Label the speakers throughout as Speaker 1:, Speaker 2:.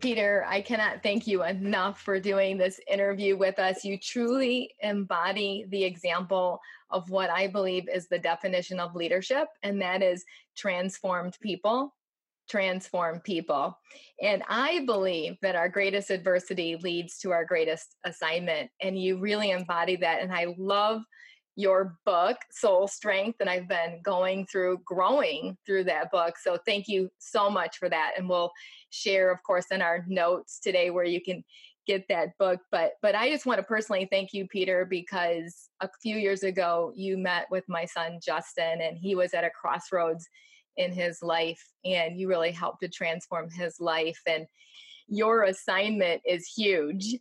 Speaker 1: Peter, I cannot thank you enough for doing this interview with us. You truly embody the example of what I believe is the definition of leadership, and that is transformed people. Transform people. And I believe that our greatest adversity leads to our greatest assignment. And you really embody that. And I love your book, Soul Strength, and I've been going through, growing through that book. So thank you so much for that. And we'll share, of course, in our notes today where you can get that book. But but I just want to personally thank you, Peter, because a few years ago you met with my son Justin, and he was at a crossroads in his life, and you really helped to transform his life. And your assignment is huge.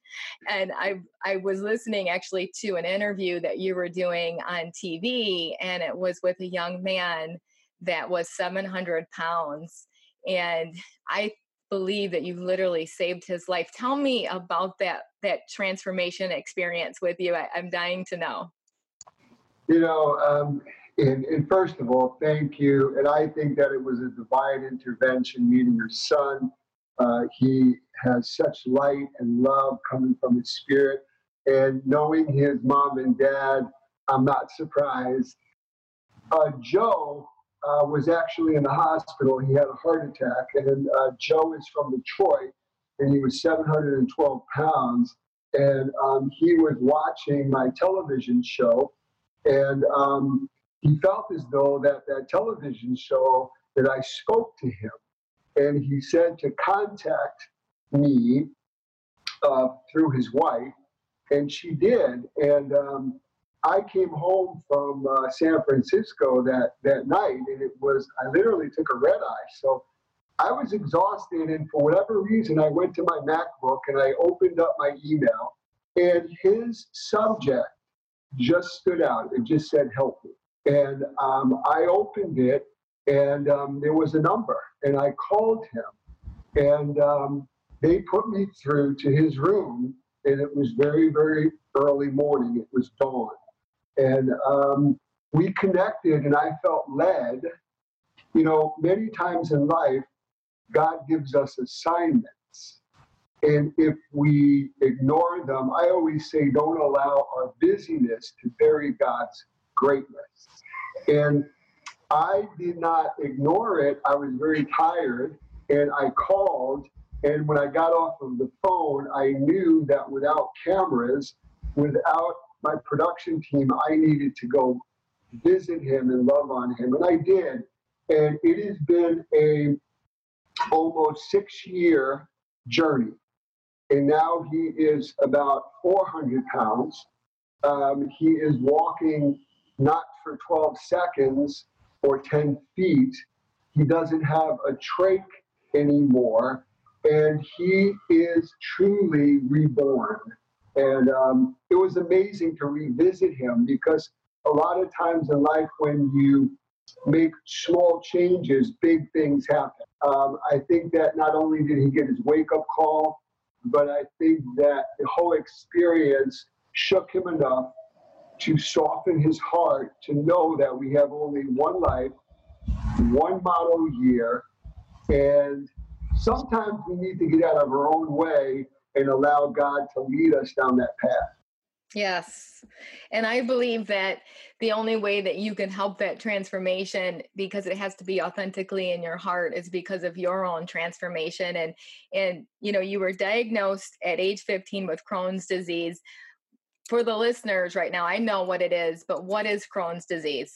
Speaker 1: And I I was listening actually to an interview that you were doing on TV, and it was with a young man that was 700 pounds. And I believe that you've literally saved his life. Tell me about that that transformation experience with you. I, am dying to know.
Speaker 2: You know, um, and, and, first of all, thank you. And I think that it was a divine intervention meeting your son. Uh, he has such light and love coming from his spirit. And knowing his mom and dad, I'm not surprised. Uh, Joe uh, was actually in the hospital. He had a heart attack, and uh, Joe is from Detroit, and he was 712 pounds. And um, he was watching my television show, and um, he felt as though that that television show that I spoke to him, and he said to contact me uh, through his wife, and she did. And um, I came home from uh, San Francisco that, that night, and it was, I literally took a red eye. So I was exhausted, and for whatever reason, I went to my MacBook and I opened up my email, and his subject just stood out. It just said, Help me. And um, I opened it, and um, there was a number, and I called him, and um, they put me through to his room, and it was very, very early morning. It was dawn and um, we connected, and I felt led. You know, many times in life, God gives us assignments. And if we ignore them, I always say, don't allow our busyness to bury God's greatness. And I did not ignore it. I was very tired and I called. And when I got off of the phone, I knew that without cameras, without my production team, I needed to go visit him and love on him, and I did. And it has been a almost six year journey. And now he is about 400 pounds. Um, he is walking not for 12 seconds or 10 feet. He doesn't have a trach anymore. And he is truly reborn. And um, it was amazing to revisit him because a lot of times in life, when you make small changes, big things happen. Um, I think that not only did he get his wake up call, but I think that the whole experience shook him enough to soften his heart to know that we have only one life, one model year, and sometimes we need to get out of our own way and allow God to lead us down that path.
Speaker 1: Yes. And I believe that the only way that you can help that transformation because it has to be authentically in your heart is because of your own transformation and and you know you were diagnosed at age 15 with Crohn's disease. For the listeners right now, I know what it is, but what is Crohn's disease?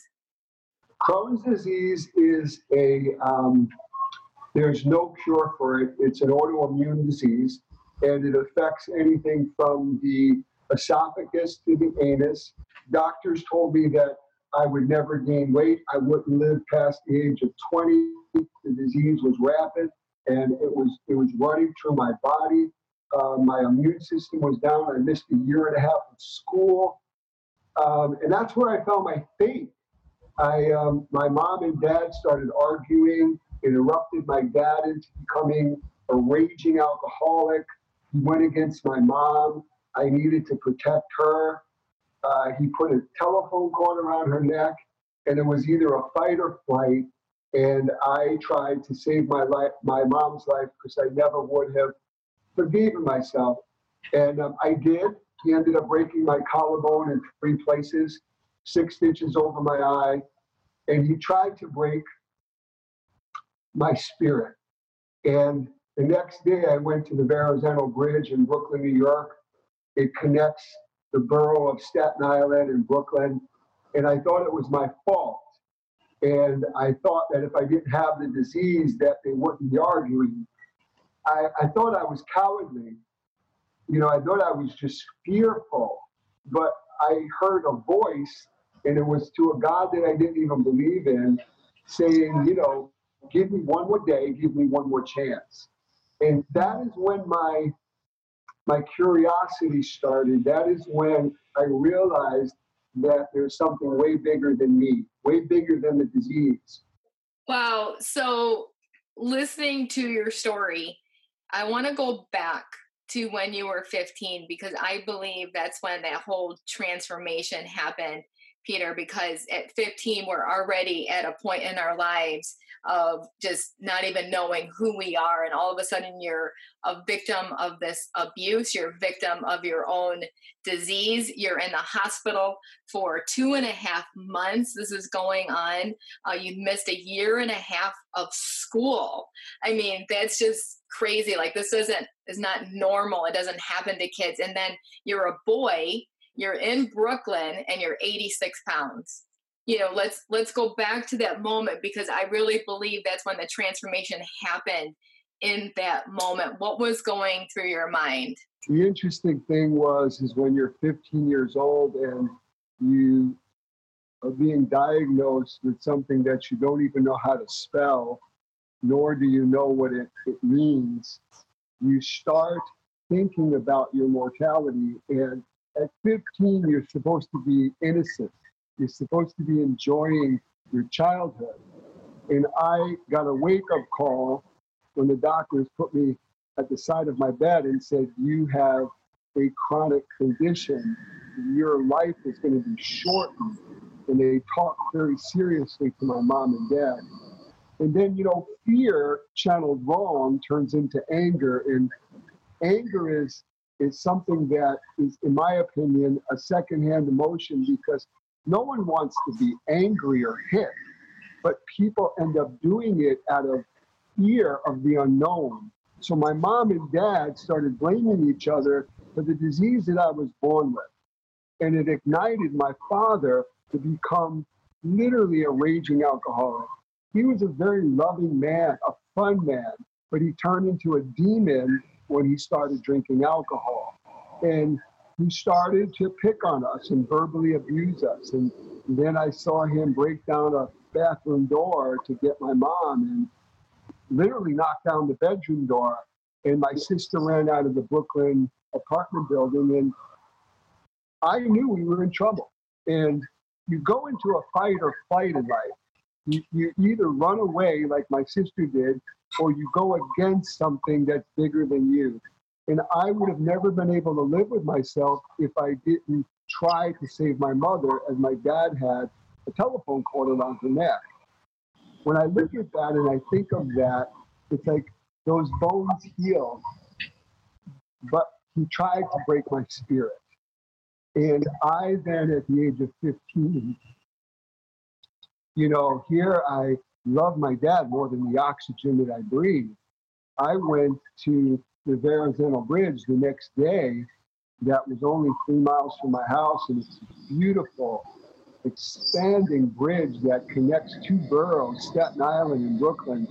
Speaker 2: Crohn's disease is a um, there's no cure for it. It's an autoimmune disease and it affects anything from the esophagus to the anus. Doctors told me that I would never gain weight. I wouldn't live past the age of 20. The disease was rapid and it was it was running through my body. Uh, my immune system was down. I missed a year and a half of school, um, and that's where I found my faith. I, um, my mom and dad started arguing, interrupted my dad into becoming a raging alcoholic. He went against my mom. I needed to protect her. Uh, he put a telephone cord around her neck, and it was either a fight or flight. And I tried to save my life, my mom's life, because I never would have forgiven myself. And um, I did. He ended up breaking my collarbone in three places, six stitches over my eye, and he tried to break my spirit. And the next day, I went to the Verrazano Bridge in Brooklyn, New York. It connects the borough of Staten Island and Brooklyn. And I thought it was my fault. And I thought that if I didn't have the disease, that they wouldn't be arguing. I, I thought I was cowardly. You know, I thought I was just fearful. But I heard a voice, and it was to a God that I didn't even believe in, saying, you know, give me one more day, give me one more chance. And that is when my my curiosity started. That is when I realized that there's something way bigger than me, way bigger than the disease.
Speaker 1: Wow. So listening to your story, I want to go back to when you were 15 because I believe that's when that whole transformation happened, Peter, because at 15, we're already at a point in our lives of just not even knowing who we are. And all of a sudden, you're a victim of this abuse, you're a victim of your own disease. You're in the hospital for two and a half months. This is going on. Uh, you missed a year and a half of school. I mean, that's just crazy. Like, this isn't is not normal. It doesn't happen to kids. And then you're a boy. You're in Brooklyn and you're 86 pounds you know let's let's go back to that moment because i really believe that's when the transformation happened in that moment what was going through your mind
Speaker 2: the interesting thing was is when you're 15 years old and you are being diagnosed with something that you don't even know how to spell nor do you know what it, it means you start thinking about your mortality and at 15 you're supposed to be innocent you're supposed to be enjoying your childhood. And I got a wake up call when the doctors put me at the side of my bed and said, You have a chronic condition. Your life is going to be shortened. And they talked very seriously to my mom and dad. And then, you know, fear channeled wrong turns into anger. And anger is is something that is, in my opinion, a secondhand emotion because no one wants to be angry or hit, but people end up doing it out of fear of the unknown. So my mom and dad started blaming each other for the disease that I was born with. And it ignited my father to become literally a raging alcoholic. He was a very loving man, a fun man, but he turned into a demon when he started drinking alcohol. And he started to pick on us and verbally abuse us. And then I saw him break down a bathroom door to get my mom and literally knock down the bedroom door. And my sister ran out of the Brooklyn apartment building, and I knew we were in trouble. And you go into a fight or flight in life. You, you either run away like my sister did, or you go against something that's bigger than you. And I would have never been able to live with myself if I didn't try to save my mother, as my dad had a telephone cord around her neck. When I look at that and I think of that, it's like those bones heal, but he tried to break my spirit. And I then, at the age of 15, you know, here I love my dad more than the oxygen that I breathe. I went to the Verrazano Bridge the next day that was only three miles from my house, and it's a beautiful, expanding bridge that connects two boroughs, Staten Island and Brooklyn.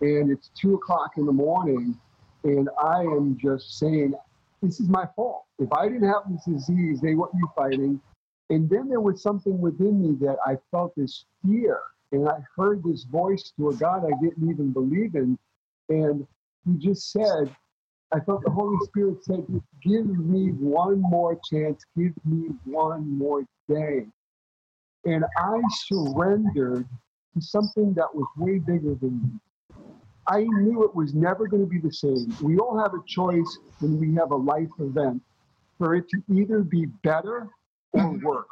Speaker 2: And it's two o'clock in the morning, and I am just saying, this is my fault. If I didn't have this disease, they wouldn't be fighting. And then there was something within me that I felt this fear. And I heard this voice to a God I didn't even believe in. And he just said, I felt the Holy Spirit said, Give me one more chance, give me one more day. And I surrendered to something that was way bigger than me. I knew it was never going to be the same. We all have a choice when we have a life event for it to either be better or mm-hmm. worse.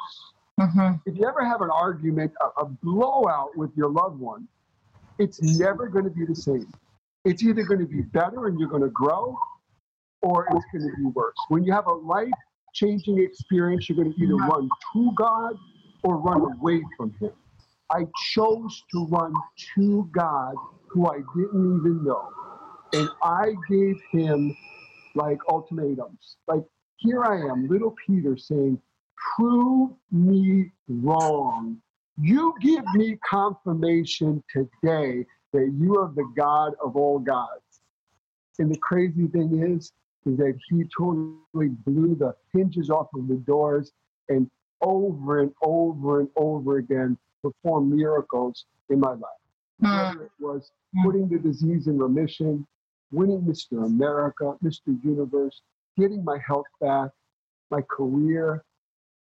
Speaker 2: Mm-hmm. If you ever have an argument, a, a blowout with your loved one, it's never going to be the same. It's either going to be better and you're going to grow, or it's going to be worse. When you have a life changing experience, you're going to either run to God or run away from Him. I chose to run to God, who I didn't even know. And I gave Him like ultimatums. Like, here I am, little Peter saying, Prove me wrong. You give me confirmation today that you are the God of all gods. And the crazy thing is, is that he totally blew the hinges off of the doors and over and over and over again performed miracles in my life. Mm. Whether it was hmm. putting the disease in remission, winning Mr. America, Mr. Universe, getting my health back, my career.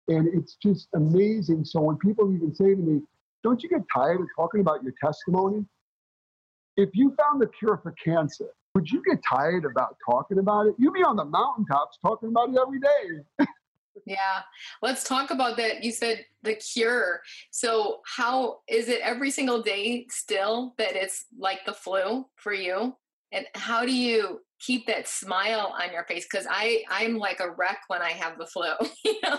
Speaker 2: And it's just amazing. So when people even say to me, Don't you get tired of talking about your testimony? If you found the cure for cancer, would you get tired about talking about it? You'd be on the mountaintops talking about it every day.
Speaker 1: yeah. Let's talk about that. You said the cure. So, how is it every single day still that it's like the flu for you? And how do you keep that smile on your face because i i'm like a wreck when i have the flu you know?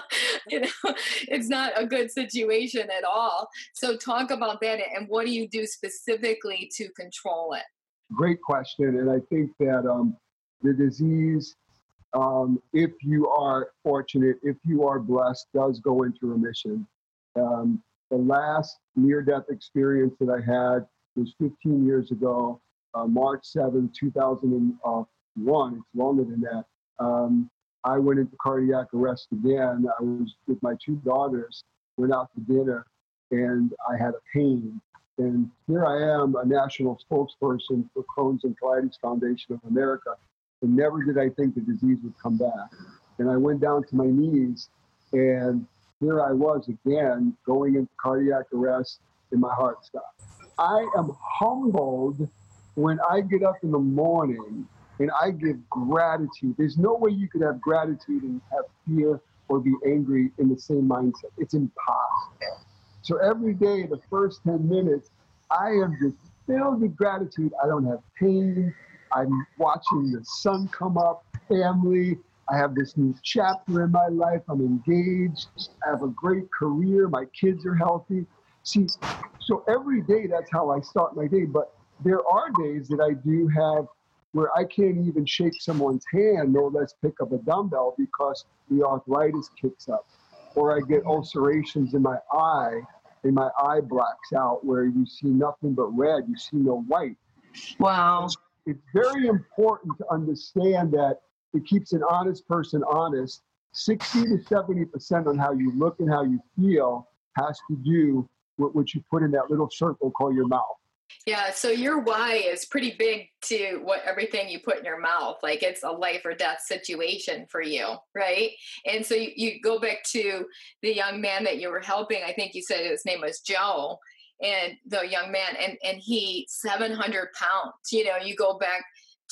Speaker 1: You know it's not a good situation at all. So talk about that and what do you do specifically to control it?
Speaker 2: Great question and i think that um, the disease um, if you are fortunate if you are blessed does go into remission. Um, the last near death experience that i had was 15 years ago uh, March 7, 2001. It's longer than that. Um, I went into cardiac arrest again. I was with my two daughters, went out to dinner, and I had a pain. And here I am, a national spokesperson for Crohn's and Colitis Foundation of America. And never did I think the disease would come back. And I went down to my knees, and here I was again, going into cardiac arrest, and my heart stopped. I am humbled when I get up in the morning and I give gratitude, there's no way you could have gratitude and have fear or be angry in the same mindset. It's impossible. So every day, the first 10 minutes, I am just filled with gratitude. I don't have pain. I'm watching the sun come up, family. I have this new chapter in my life. I'm engaged. I have a great career. My kids are healthy. See, so every day, that's how I start my day. But there are days that I do have where I can't even shake someone's hand, no less pick up a dumbbell because the arthritis kicks up. Or I get ulcerations in my eye and my eye blacks out where you see nothing but red, you see no white.
Speaker 1: Wow.
Speaker 2: It's very important to understand that it keeps an honest person honest. 60 to 70% on how you look and how you feel has to do with what you put in that little circle called your mouth.
Speaker 1: Yeah, so your why is pretty big to what everything you put in your mouth. Like it's a life or death situation for you, right? And so you, you go back to the young man that you were helping. I think you said his name was Joe, and the young man, and and he 700 pounds. You know, you go back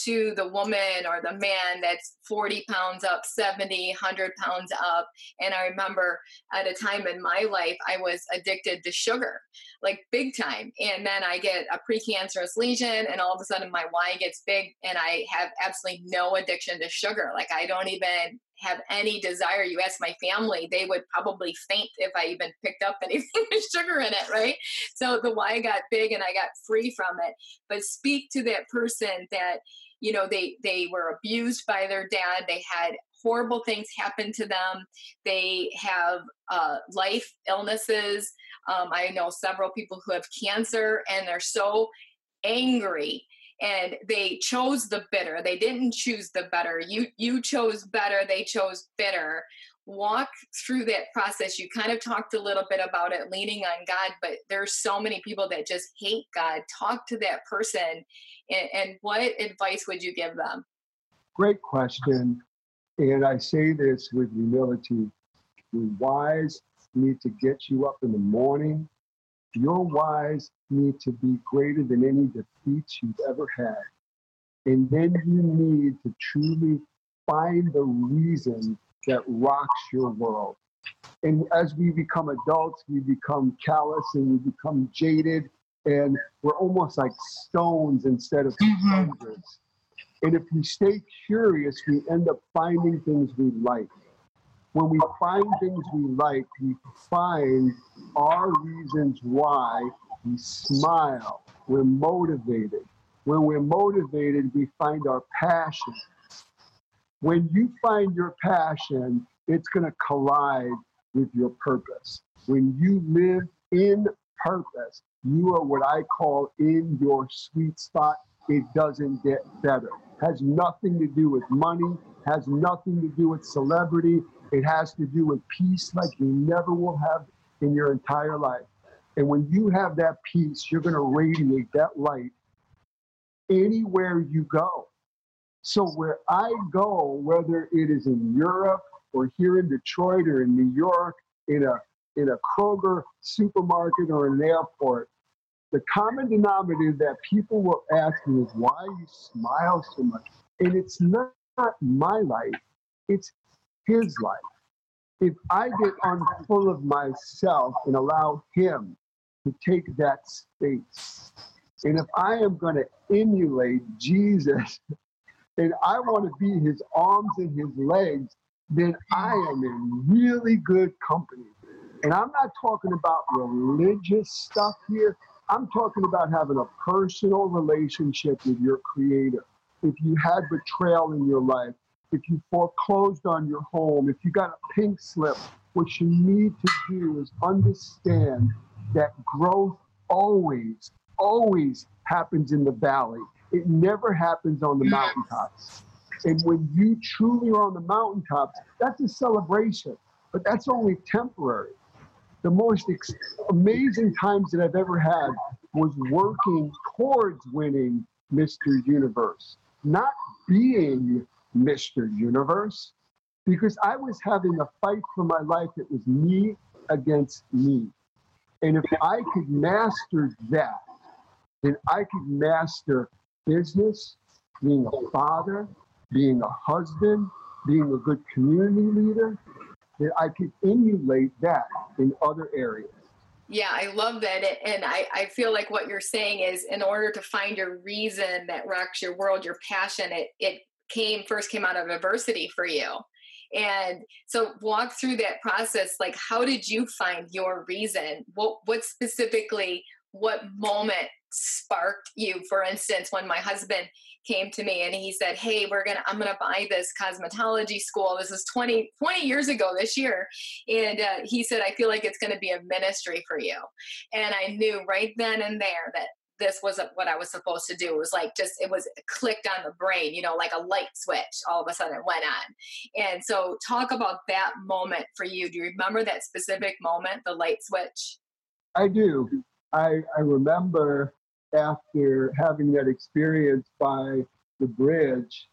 Speaker 1: to the woman or the man that's 40 pounds up 70 100 pounds up and i remember at a time in my life i was addicted to sugar like big time and then i get a precancerous lesion and all of a sudden my why gets big and i have absolutely no addiction to sugar like i don't even have any desire. You ask my family, they would probably faint if I even picked up anything with sugar in it, right? So the why got big and I got free from it. But speak to that person that you know they they were abused by their dad they had horrible things happen to them they have uh, life illnesses um, i know several people who have cancer and they're so angry and they chose the bitter they didn't choose the better you you chose better they chose bitter walk through that process. You kind of talked a little bit about it leaning on god but there's so many people that just hate god. Talk to that person and, and what advice would you give them?
Speaker 2: Great question. And i say this with humility. The whys need to get you up in the morning. Your whys need to be greater than any defeats you've ever had. And then you need to truly find the reason that rocks your world. And as we become adults, we become callous and we become jaded, and we're almost like stones instead of mm-hmm. sponges. And if we stay curious, we end up finding things we like. When we find things we like, we find our reasons why we smile. We're motivated. When we're motivated, we find our passion. When you find your passion, it's going to collide with your purpose. When you live in purpose, you are what I call in your sweet spot. It doesn't get better. Has nothing to do with money, has nothing to do with celebrity. It has to do with peace like you never will have in your entire life. And when you have that peace, you're going to radiate that light anywhere you go. So where I go, whether it is in Europe or here in Detroit or in New York, in a in a Kroger supermarket or an airport, the common denominator that people will ask me is why you smile so much. And it's not my life, it's his life. If I get unfull of myself and allow him to take that space, and if I am going to emulate Jesus and I want to be his arms and his legs, then I am in really good company. And I'm not talking about religious stuff here. I'm talking about having a personal relationship with your creator. If you had betrayal in your life, if you foreclosed on your home, if you got a pink slip, what you need to do is understand that growth always, always happens in the valley. It never happens on the mm. mountaintops. And when you truly are on the mountaintops, that's a celebration, but that's only temporary. The most ex- amazing times that I've ever had was working towards winning Mr. Universe, not being Mr. Universe, because I was having a fight for my life that was me against me. And if I could master that, then I could master business, being a father, being a husband, being a good community leader, that I could emulate that in other areas.
Speaker 1: Yeah, I love that. And I, I feel like what you're saying is in order to find your reason that rocks your world, your passion, it, it came first came out of adversity for you. And so walk through that process. Like, how did you find your reason? What, what specifically, what moment sparked you? For instance, when my husband came to me and he said, Hey, we're to, I'm to buy this cosmetology school. This is 20, 20 years ago this year. And uh, he said, I feel like it's to be a ministry for you. And I knew right then and there that this wasn't what I was supposed to do. It was like just it was clicked on the brain, you know, like a light switch. All of a sudden, went on. And so, talk about that moment for you. Do you remember that specific moment, the light switch?
Speaker 2: I do. I I remember after having that experience by the bridge,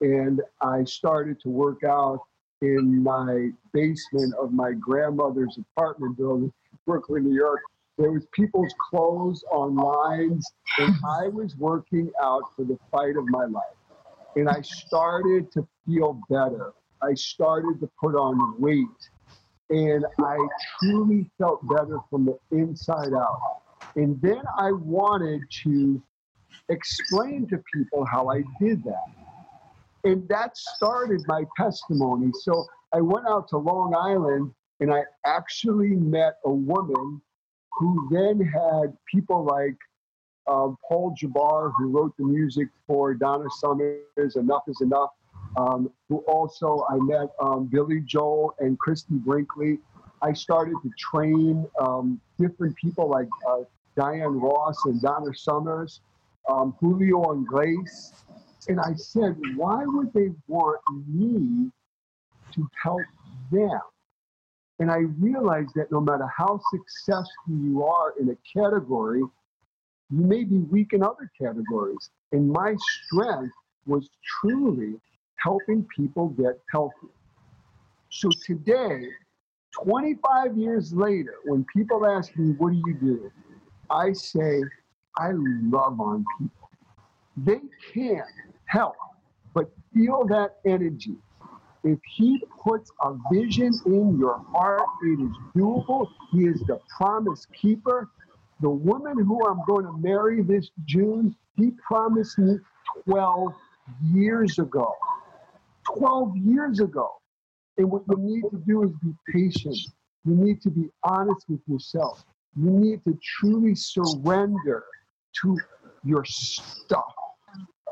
Speaker 2: and I started to work out in my basement of my grandmother's apartment building, Brooklyn, New York there was people's clothes on lines, and I was working out for the fight of my life. And I started to feel better. I started to put on weight. And I truly felt better from the inside out. And then I wanted to explain to people how I did that. And that started my testimony. So I went out to Long Island and I actually met a woman who then had people like um, Paul Jabara, who wrote the music for Donna Summer's Enough is Enough, um, who also I met um, Billy Joel and Christie Brinkley. I started to train um, different people like uh, Diane Ross and Donna Summers, um, Julio Iglesias. And I said, why would they want me to help them? And I realized that no matter how successful you are in a category, you may be weak in other categories. And my strength was truly helping people get healthy. So today, 25 years later, when people ask me, What do you do? I say, I love on people. They can't help but feel that energy. If he puts a vision in your heart, it is doable. He is the promise keeper. The woman who I'm going to marry this June, he promised me 12 years ago. 12 years ago. And what you need to do is be patient. You need to be honest with yourself. You need to truly surrender to your stuff.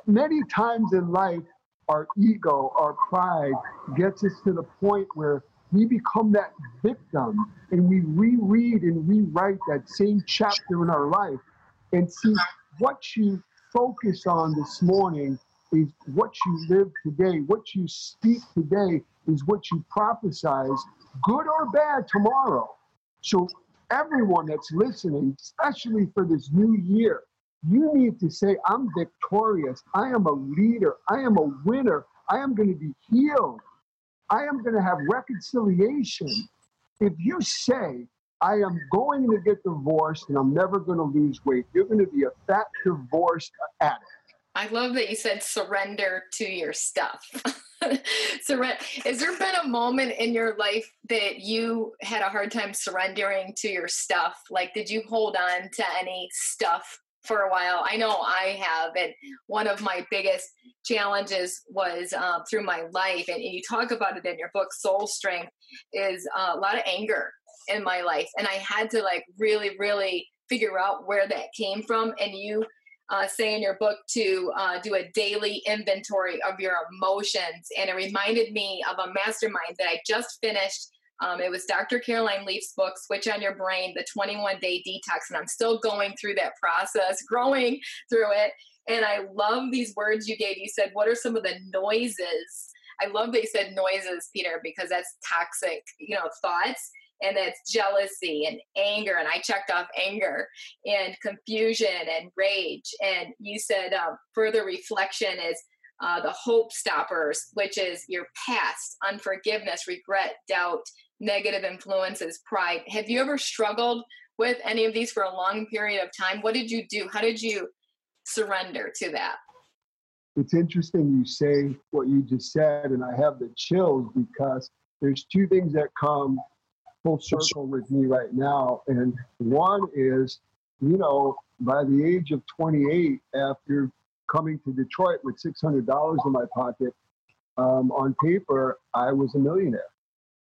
Speaker 2: Many times in life, our ego, our pride gets us to the point where we become that victim and we reread and rewrite that same chapter in our life. And see, what you focus on this morning is what you live today. What you speak today is what you prophesize, good or bad, tomorrow. So, everyone that's listening, especially for this new year, you need to say, I'm victorious. I am a leader. I am a winner. I am going to be healed. I am going to have reconciliation. If you say, I am going to get divorced and I'm never going to lose weight, you're going to be a fat divorced addict.
Speaker 1: I love that you said surrender to your stuff. Surrender. Has there been a moment in your life that you had a hard time surrendering to your stuff? Like, did you hold on to any stuff for a while. I know I have, and one of my biggest challenges was um, through my life, and, and, you talk about it in your book, Soul Strength, is uh, a lot of anger in my life, and I had to like really, really figure out where that came from. And you uh, say in your book to uh, do a daily inventory of your emotions, and it reminded me of a mastermind that I just finished um, it was Dr. Caroline Leaf's book, Switch on Your Brain, the 21 day detox. And I'm still going through that process, growing through it. And I love these words you gave. You said, What are some of the noises? I love that you said noises, Peter, because that's toxic, you know, thoughts. And that's jealousy and anger. And I checked off anger and confusion and rage. And you said um, further reflection is uh, the hope stoppers, which is your past, unforgiveness, regret, doubt, negative influences, pride. Have you ever struggled with any of these for a long period of time? What did you do? How did you surrender to that?
Speaker 2: It's interesting you say what you just said, and I have the chills because there's two things that come full circle with me right now. And one is, you know, by the age of 28, after coming to Detroit with $600 in my pocket, um, on paper, I was a millionaire.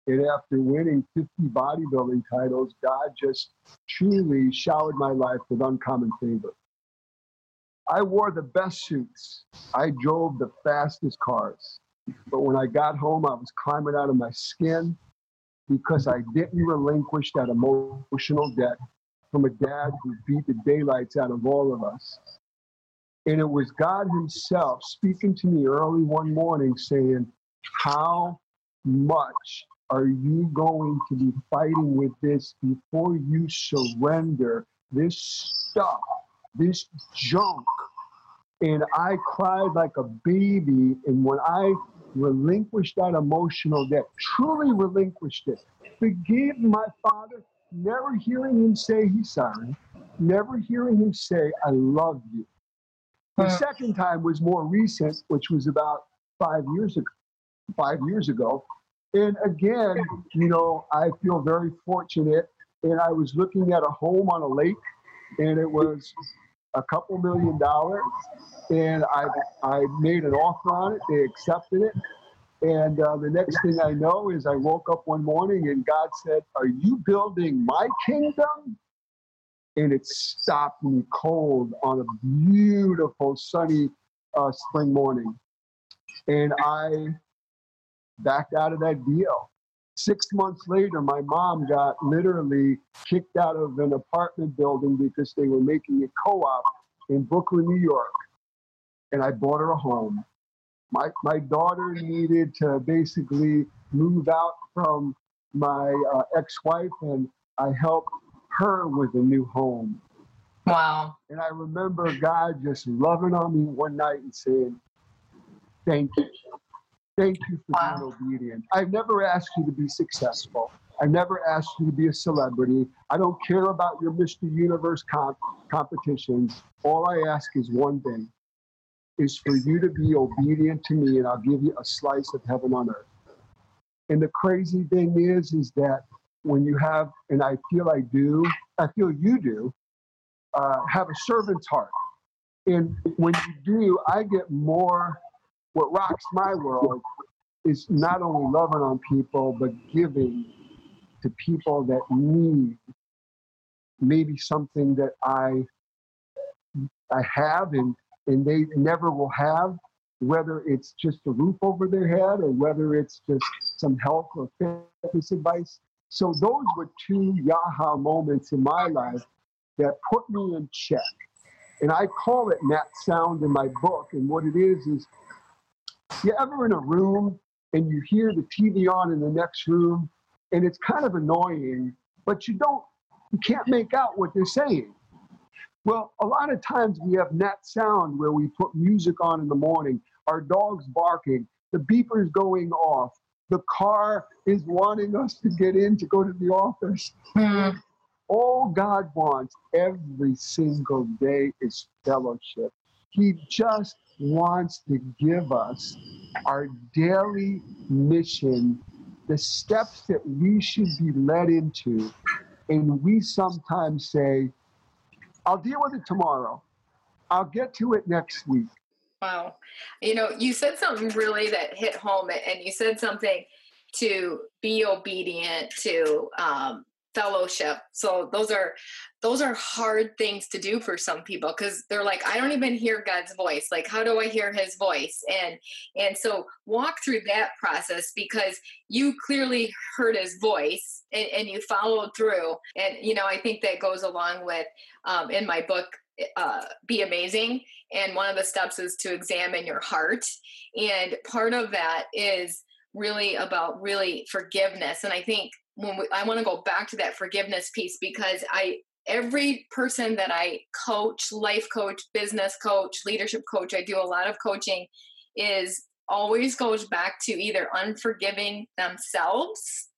Speaker 2: And after winning 50 bodybuilding titles, God just truly showered my life with uncommon favor. I wore the best suits. I drove the fastest cars. But when I got home, I was climbing out of my skin because I didn't relinquish that emotional debt from a dad who beat the daylights out of all of us. And it was God Himself speaking to me early one morning saying, How much are you going to be fighting with this before you surrender this stuff, this junk? And I cried like a baby. And when I relinquished that emotional debt, truly relinquished it, forgive my father, never hearing him say he's sorry, never hearing him say, I love you. The uh. second time was more recent, which was about five years ago. Five years ago, and again, you know, I feel very fortunate. And I was looking at a home on a lake, and it was a couple million dollars. And I, I made an offer on it. They accepted it. And uh, the next thing I know is I woke up one morning and God said, Are you building my kingdom? And it stopped me cold on a beautiful sunny uh, spring morning. And I backed out of that deal. Six months later, my mom got literally kicked out of an apartment building because they were making a co op in Brooklyn, New York. And I bought her a home. My, my daughter needed to basically move out from my uh, ex wife, and I helped her with a new home.
Speaker 1: Wow.
Speaker 2: And I remember God just loving on me one night and saying, Thank you. Thank you for wow. being obedient. I've never asked you to be successful. I've never asked you to be a celebrity. I don't care about your Mr. Universe comp- competitions. All I ask is one thing is for you to be obedient to me and I'll give you a slice of heaven on earth. And the crazy thing is, is that when you have, and I feel I do, I feel you do, uh, have a servant's heart. And when you do, I get more, what rocks my world is not only loving on people, but giving to people that need maybe something that I I have and and they never will have, whether it's just a roof over their head or whether it's just some health or fitness advice. So those were two Yaha moments in my life that put me in check. And I call it Nat Sound in my book. And what it is is you ever in a room and you hear the TV on in the next room and it's kind of annoying, but you don't you can't make out what they're saying. Well, a lot of times we have Nat Sound where we put music on in the morning, our dog's barking, the beeper's going off, the car is wanting us to get in to go to the office. Mm. All God wants every single day is fellowship. He just wants to give us our daily mission, the steps that we should be led into. And we sometimes say, I'll deal with it tomorrow. I'll get to it next week.
Speaker 1: Wow. You know, you said something really that hit home, and you said something to be obedient, to um, fellowship. So those are those are hard things to do for some people because they're like i don't even hear god's voice. Like how do i hear his voice? And and so walk through that process because you clearly heard his voice and, and you followed through. And you know i think that goes along with um, in my book uh, be amazing. And one of the steps is to examine your heart. And part of that is really about really forgiveness. And i think when we, I want to go back to that forgiveness piece because I every person that I coach, life coach, business coach, leadership coach, I do a lot of coaching is always goes back to either unforgiving themselves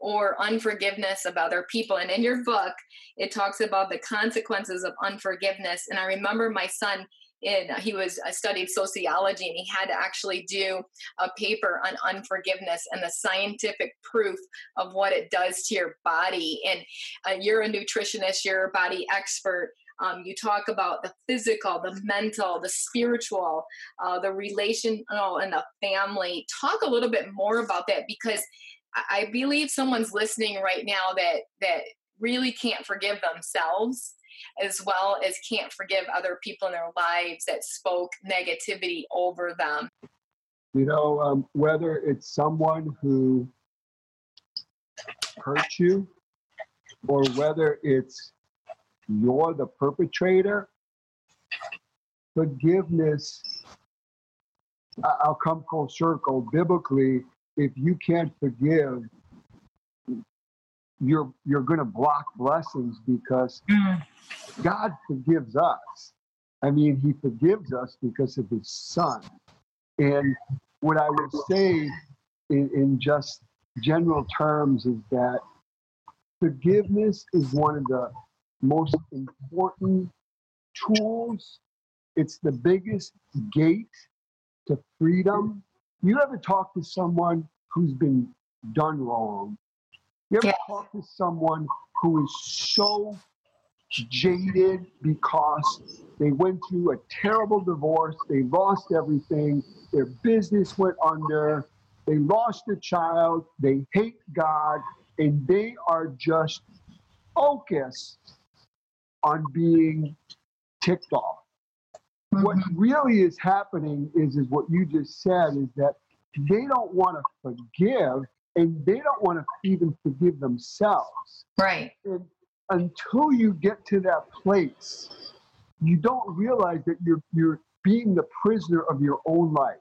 Speaker 1: or unforgiveness of other people. And in your book, it talks about the consequences of unforgiveness. And I remember my son in he was I studied sociology and he had to actually do a paper on unforgiveness and the scientific proof of what it does to your body. And uh, you're a nutritionist you're a body expert. Um, you talk about the physical the mental the spiritual uh, the relational and the family. Talk a little bit more about that because I believe someone's listening right now that that really can't forgive themselves as well as can't forgive other people in their lives that spoke negativity over them.
Speaker 2: You know, um, whether it's someone who hurt you or whether it's you're the perpetrator, forgiveness, I'll come full circle. Biblically, if you can't forgive, you're you're going to block blessings because mm. God forgives us. I mean, He forgives us because of His Son. And what I would say in, in just general terms is that forgiveness is one of the most important tools. It's the biggest gate to freedom. You ever talk to someone who's been done wrong you ever talk to someone who is so jaded because they went through a terrible divorce, they lost everything, their business went under, they lost a child, they hate God, and they are just focused on being ticked off. Mm-hmm. What really is happening is, is what you just said is that they don't want to forgive and they don't want to even forgive themselves.
Speaker 1: Right.
Speaker 2: And until you get to that place, you don't realize that you're you're being the prisoner of your own life.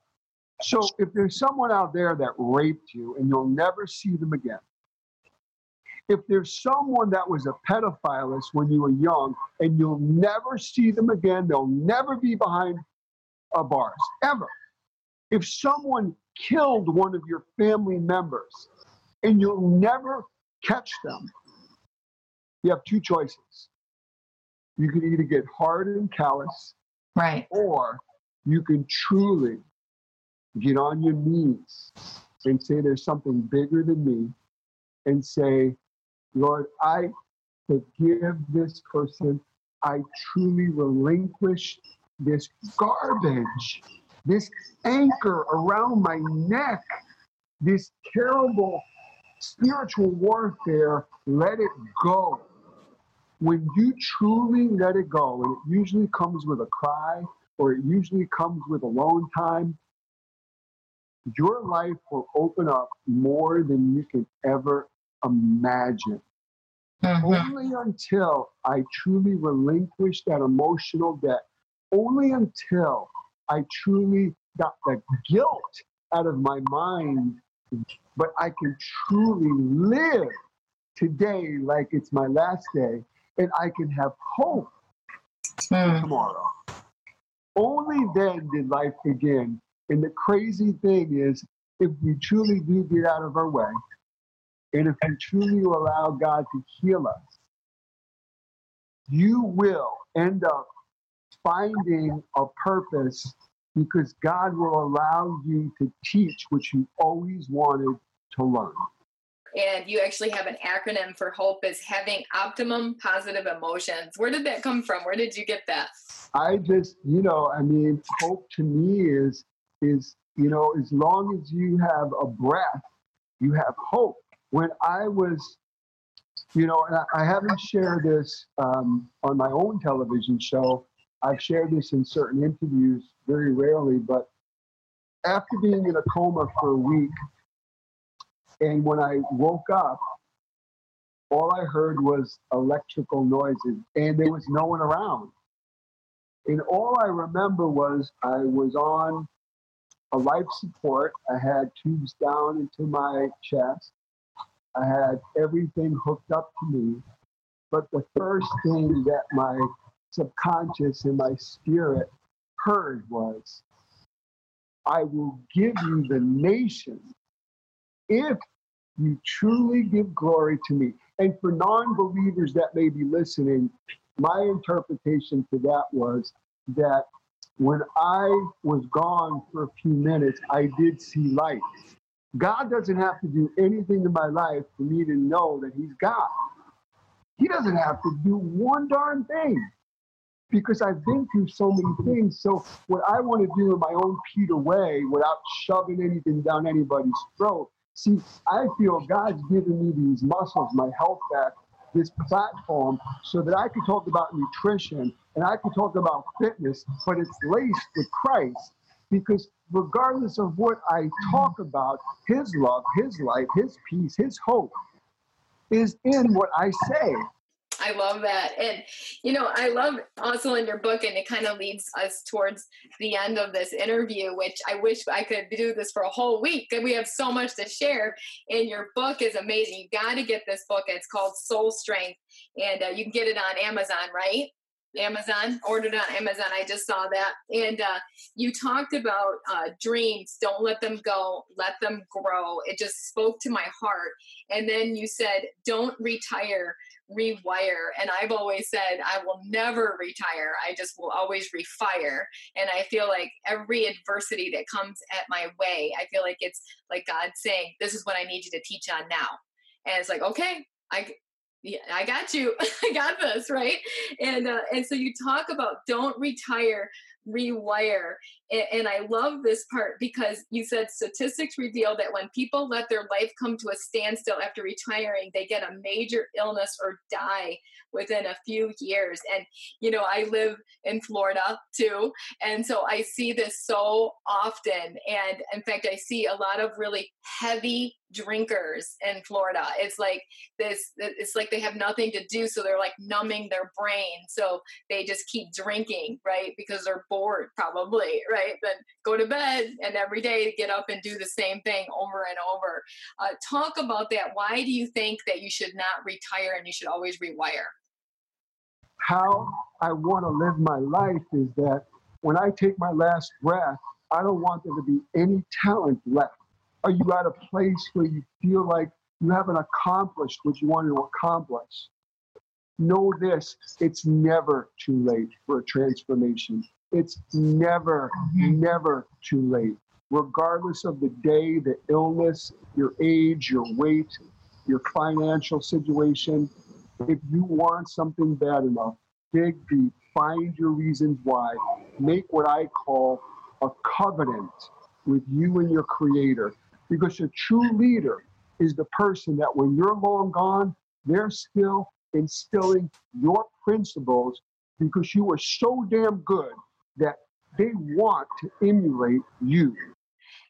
Speaker 2: So if there's someone out there that raped you and you'll never see them again, if there's someone that was a pedophilist when you were young and you'll never see them again, they'll never be behind a bars ever. If someone killed one of your family members and you'll never catch them, you have two choices. You can either get hard and callous,
Speaker 1: right,
Speaker 2: or you can truly get on your knees and say, There's something bigger than me, and say, Lord, I forgive this person. I truly relinquish this garbage, this anchor around my neck, this terrible spiritual warfare. Let it go. When you truly let it go, and it usually comes with a cry or it usually comes with alone time, your life will open up more than you can ever imagine. Mm-hmm. Only until I truly relinquish that emotional debt, only until I truly got the guilt out of my mind, but I can truly live today like it's my last day and I can have hope mm. tomorrow. Only then did life begin. And the crazy thing is, if we truly do get out of our way, and if you truly allow God to heal us, you will end up finding a purpose because God will allow you to teach what you always wanted to learn.
Speaker 1: And you actually have an acronym for HOPE is having optimum positive emotions. Where did that come from? Where did you get that?
Speaker 2: I just, you know, I mean, hope to me is is, you know, as long as you have a breath, you have hope when I was, you know, and I, I haven't shared this um, on my own television show. I've shared this in certain interviews very rarely, but after being in a coma for a week, and when I woke up, all I heard was electrical noises, and there was no one around. And all I remember was I was on a life support. I had tubes down into my chest. I had everything hooked up to me. But the first thing that my subconscious and my spirit heard was, I will give you the nation if you truly give glory to me. And for non believers that may be listening, my interpretation to that was that when I was gone for a few minutes, I did see light. God doesn't have to do anything in my life for me to know that He's God. He doesn't have to do one darn thing because I've been through so many things. So, what I want to do in my own Peter way without shoving anything down anybody's throat, see, I feel God's given me these muscles, my health back, this platform, so that I can talk about nutrition and I can talk about fitness, but it's laced with Christ because regardless of what I talk about, his love, his life, his peace, his hope is in what I say.
Speaker 1: I love that. And, you know, I love also in your book, and it kind of leads us towards the end of this interview, which I wish I could do this for a whole week. We have so much to share. And your book is amazing. You got to get this book. It's called Soul Strength, and uh, you can get it on Amazon, right? Amazon, ordered on Amazon. I just saw that. And uh, you talked about uh, dreams. Don't let them go. Let them grow. It just spoke to my heart. And then you said, don't retire, rewire. And I've always said, I will never retire. I just will always refire. And I feel like every adversity that comes at my way, I feel like it's like God saying, this is what I need you to teach on now. And it's like, okay, I, yeah, I got you. I got this, right? And uh, and so you talk about don't retire, rewire. And, I love this part because you said statistics reveal that when people let their life come to a standstill after retiring, they get a major illness or die within a few years. And, you know, I live in Florida too. And so I see this so often. And in fact, I see a lot of really heavy drinkers in Florida. It's like this, it's like they have nothing to do. So they're like numbing their brain. So they just keep drinking, right? Because they're bored, probably, right? Then go to bed and every day get up and do the same thing over and over. Uh, talk about that. Why do you think that you should not retire and you should always rewire?
Speaker 2: how I want to live my life is that when I take my last breath, I don't want there to be any talent left. Are you at a place where you feel like you haven't accomplished what you wanted to accomplish, know this it's never too late for a transformation. It's never, never too late. Regardless of the day, the illness, your age, your weight, your financial situation, if you want something bad enough, dig deep, find your reasons why, make what I call a covenant with you and your creator. Because a true leader is the person that when you're long gone, they're still instilling your principles because you are so damn good that they want to emulate you.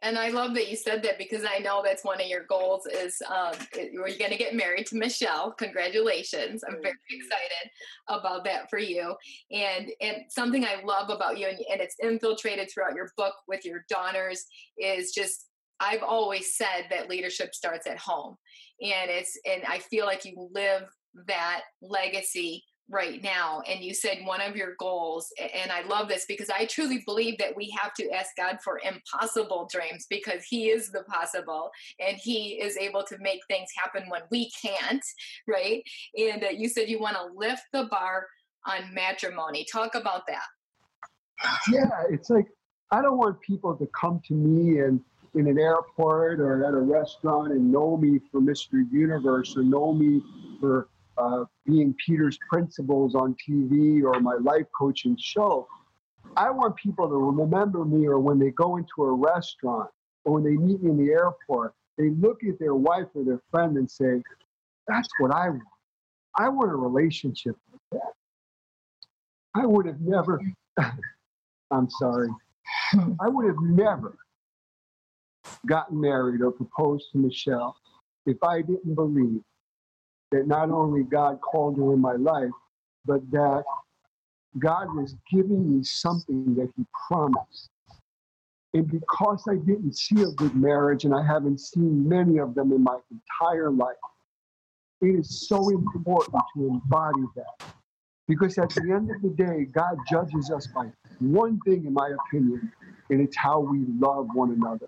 Speaker 1: And I love that you said that because I know that's one of your goals is um, you're going to get married to Michelle. Congratulations. I'm very excited about that for you. And, and something I love about you, and, and it's infiltrated throughout your book with your daughters, is just I've always said that leadership starts at home. And it's and I feel like you live that legacy right now and you said one of your goals and i love this because i truly believe that we have to ask god for impossible dreams because he is the possible and he is able to make things happen when we can't right and uh, you said you want to lift the bar on matrimony talk about that
Speaker 2: yeah it's like i don't want people to come to me and in an airport or at a restaurant and know me for mr universe or know me for uh, being Peter's principles on TV or my life coaching show. I want people to remember me or when they go into a restaurant or when they meet me in the airport, they look at their wife or their friend and say, That's what I want. I want a relationship like that. I would have never, I'm sorry, I would have never gotten married or proposed to Michelle if I didn't believe that not only God called her in my life, but that God was giving me something that He promised. And because I didn't see a good marriage, and I haven't seen many of them in my entire life, it is so important to embody that. Because at the end of the day, God judges us by one thing, in my opinion, and it's how we love one another.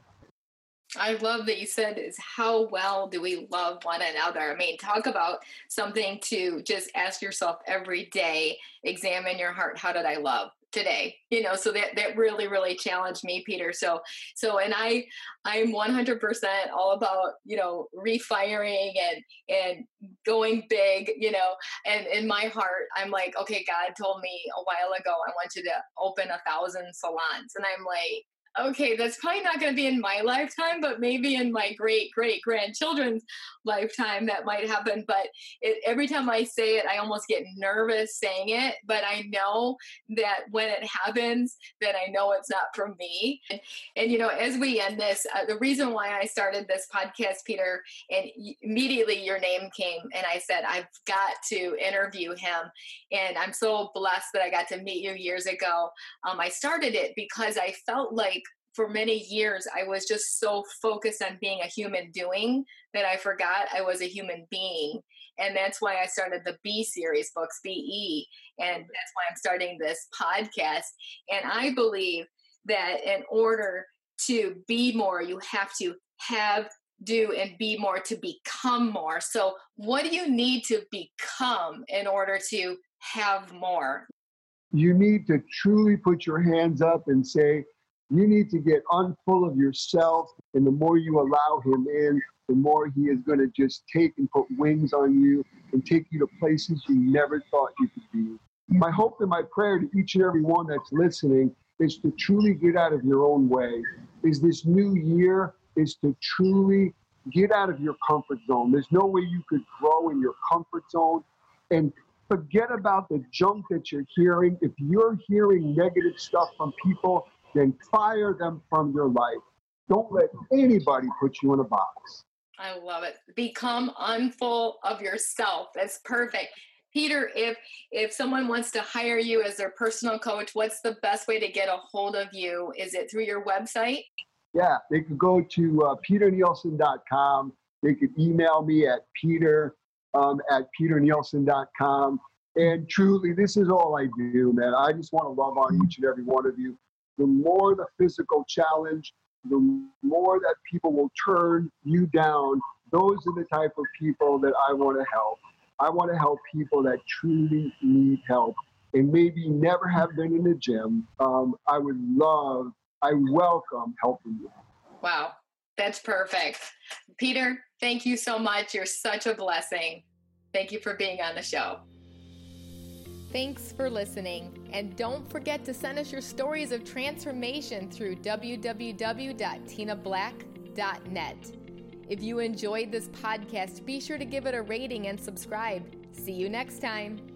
Speaker 1: I love that you said is how well do we love one another? I mean, talk about something to just ask yourself every day, examine your heart, how did I love today? You know, so that that really really challenged me, Peter. So so and I I'm 100% all about, you know, refiring and and going big, you know. And in my heart, I'm like, okay, God told me a while ago I want you to open a thousand salons. And I'm like, okay, that's probably not going to be in my lifetime, but maybe in my great great grandchildren's lifetime that might happen. But it, every time I say it, I almost get nervous saying it. But I know that when it happens, that I know it's not from me. And, and you know, as we end this, uh, the reason why I started this podcast, Peter, and immediately your name came, and I said I've got to interview him. And I'm so blessed that I got to meet you years ago. Um, I started it because I felt like for many years I was just so focused on being a human doing that I forgot I was a human being. And that's why I started the B series books, BE. And that's why I'm starting this podcast. And I believe that in order to be more, you have to have, do, and be more to become more. So, what do you need to become in order to have more?
Speaker 2: You need to truly put your hands up and say, you need to get unfull of yourself. And the more you allow him in, the more he is going to just take and put wings on you and take you to places you never thought you could be. My hope and my prayer to each and every one that's listening is to truly get out of your own way. Is this new year is to truly get out of your comfort zone. There's no way you could grow in your comfort zone and forget about the junk that you're hearing. If you're hearing negative stuff from people, then fire them from your life. Don't let anybody put you in a box.
Speaker 1: I love it. Become unfull of yourself. That's perfect. Peter, if if someone wants to hire you as their personal coach, what's the best way to get a hold of you? Is it through your website?
Speaker 2: Yeah, they could go to uh, peternielsen.com. They could email me at peter um, at peternielsen.com. And truly, this is all I do, man. I just want to love on each and every one of you the more the physical challenge, the more that people will turn you down Those are the type of people that I want to help. I want to help people that truly need help and maybe never have been in the gym. Um, I would love, I welcome helping you.
Speaker 1: Wow, that's perfect. Peter, thank you so much. You're such a blessing. Thank you for being on the show. Thanks for listening. And don't forget to send us your stories of transformation through www.tinablack.net. If you enjoyed this podcast, be sure to give it a rating and subscribe. See you next time.